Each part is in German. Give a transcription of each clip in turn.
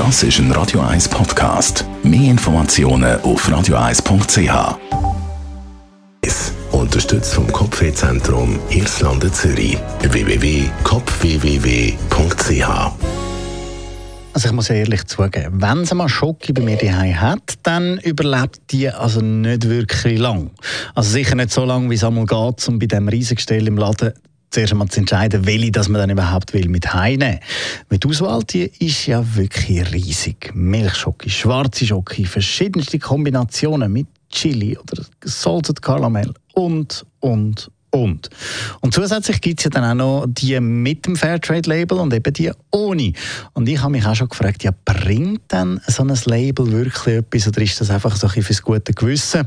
Das ist ein Radio 1 Podcast. Mehr Informationen auf radio1.ch. Unterstützt vom Kopfwehzentrum Irlande Zürich. www.kopfwww.ch also ich muss ja ehrlich zugeben, wenn sie mal Schocke bei mir daheim hat, dann überlebt die also nicht wirklich lang. Also sicher nicht so lange, wie es einmal geht, um bei dem Riesengestell im Laden zuerst einmal zu entscheiden, welche das man dann überhaupt will mit heimnehmen. Mit Auswahl die ist ja wirklich riesig. Milchschocke, schwarze Schocke, verschiedenste Kombinationen mit Chili oder Salted Caramel und, und, und. Und zusätzlich gibt es ja dann auch noch die mit dem Fairtrade-Label und eben die ohne. Und ich habe mich auch schon gefragt, ja, bringt denn so ein Label wirklich etwas oder ist das einfach so ein fürs gute Gewissen?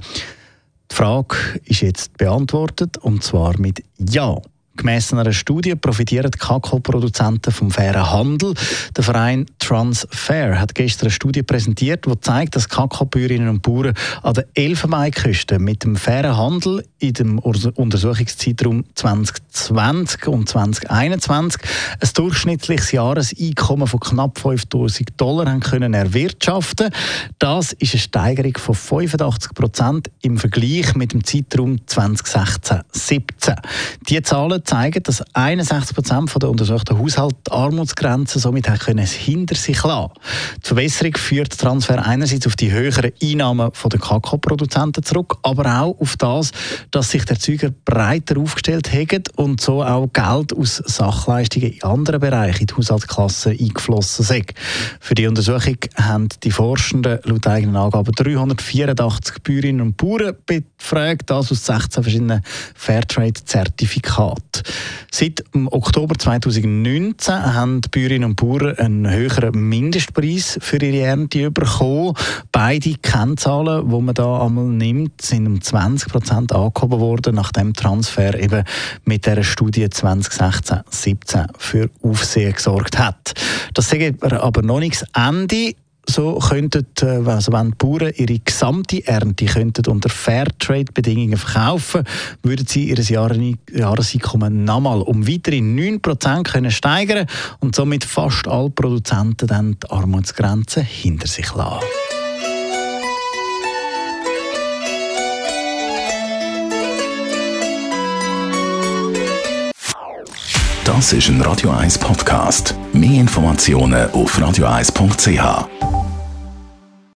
Die Frage ist jetzt beantwortet und zwar mit Ja. Gemäss einer Studie profitieren Kakaoproduzenten vom fairen Handel. Der Verein Transfair hat gestern eine Studie präsentiert, die zeigt, dass Kakaobäuerinnen und Bauern an den Elfenbeinküsten mit dem fairen Handel in dem Untersuchungszeitraum 2020 und 2021 ein durchschnittliches Jahreseinkommen von knapp 5000 Dollar haben können erwirtschaften. Das ist eine Steigerung von 85 Prozent im Vergleich mit dem Zeitraum 2016-17. Die Zahlen zeigen, dass 61 Prozent der untersuchten Haushalte die Armutsgrenze somit können hinter sich lassen. Die Verbesserung führt der Transfer einerseits auf die höheren Einnahmen der Kakaoproduzenten zurück, aber auch auf das, dass sich der Erzeuger breiter aufgestellt haben und so auch Geld aus Sachleistungen in anderen Bereichen in die Haushaltsklasse eingeflossen sind. Für die Untersuchung haben die Forschenden laut eigenen Angaben 384 Bäuerinnen und Bauern befragt, das aus 16 verschiedenen Fairtrade-Zertifikaten. Seit Oktober 2019 haben die Bäuerinnen und Bauern einen höheren Mindestpreis für ihre Ernte bekommen. Beide Kennzahlen, die man da einmal nimmt, sind um 20 Prozent angehoben worden, nachdem Transfer eben mit der Studie 2016-17 für Aufsehen gesorgt hat. Das ist aber noch nicht das Ende so könnten, äh, also wenn die Bauern ihre gesamte Ernte könnten unter Fairtrade-Bedingungen verkaufen, würden sie ihr Jahreseinkommen nochmal um weitere 9% können steigern und somit fast alle Produzenten dann die Armutsgrenze hinter sich lassen. Das ist ein Radio 1 Podcast. Mehr Informationen auf radio1.ch.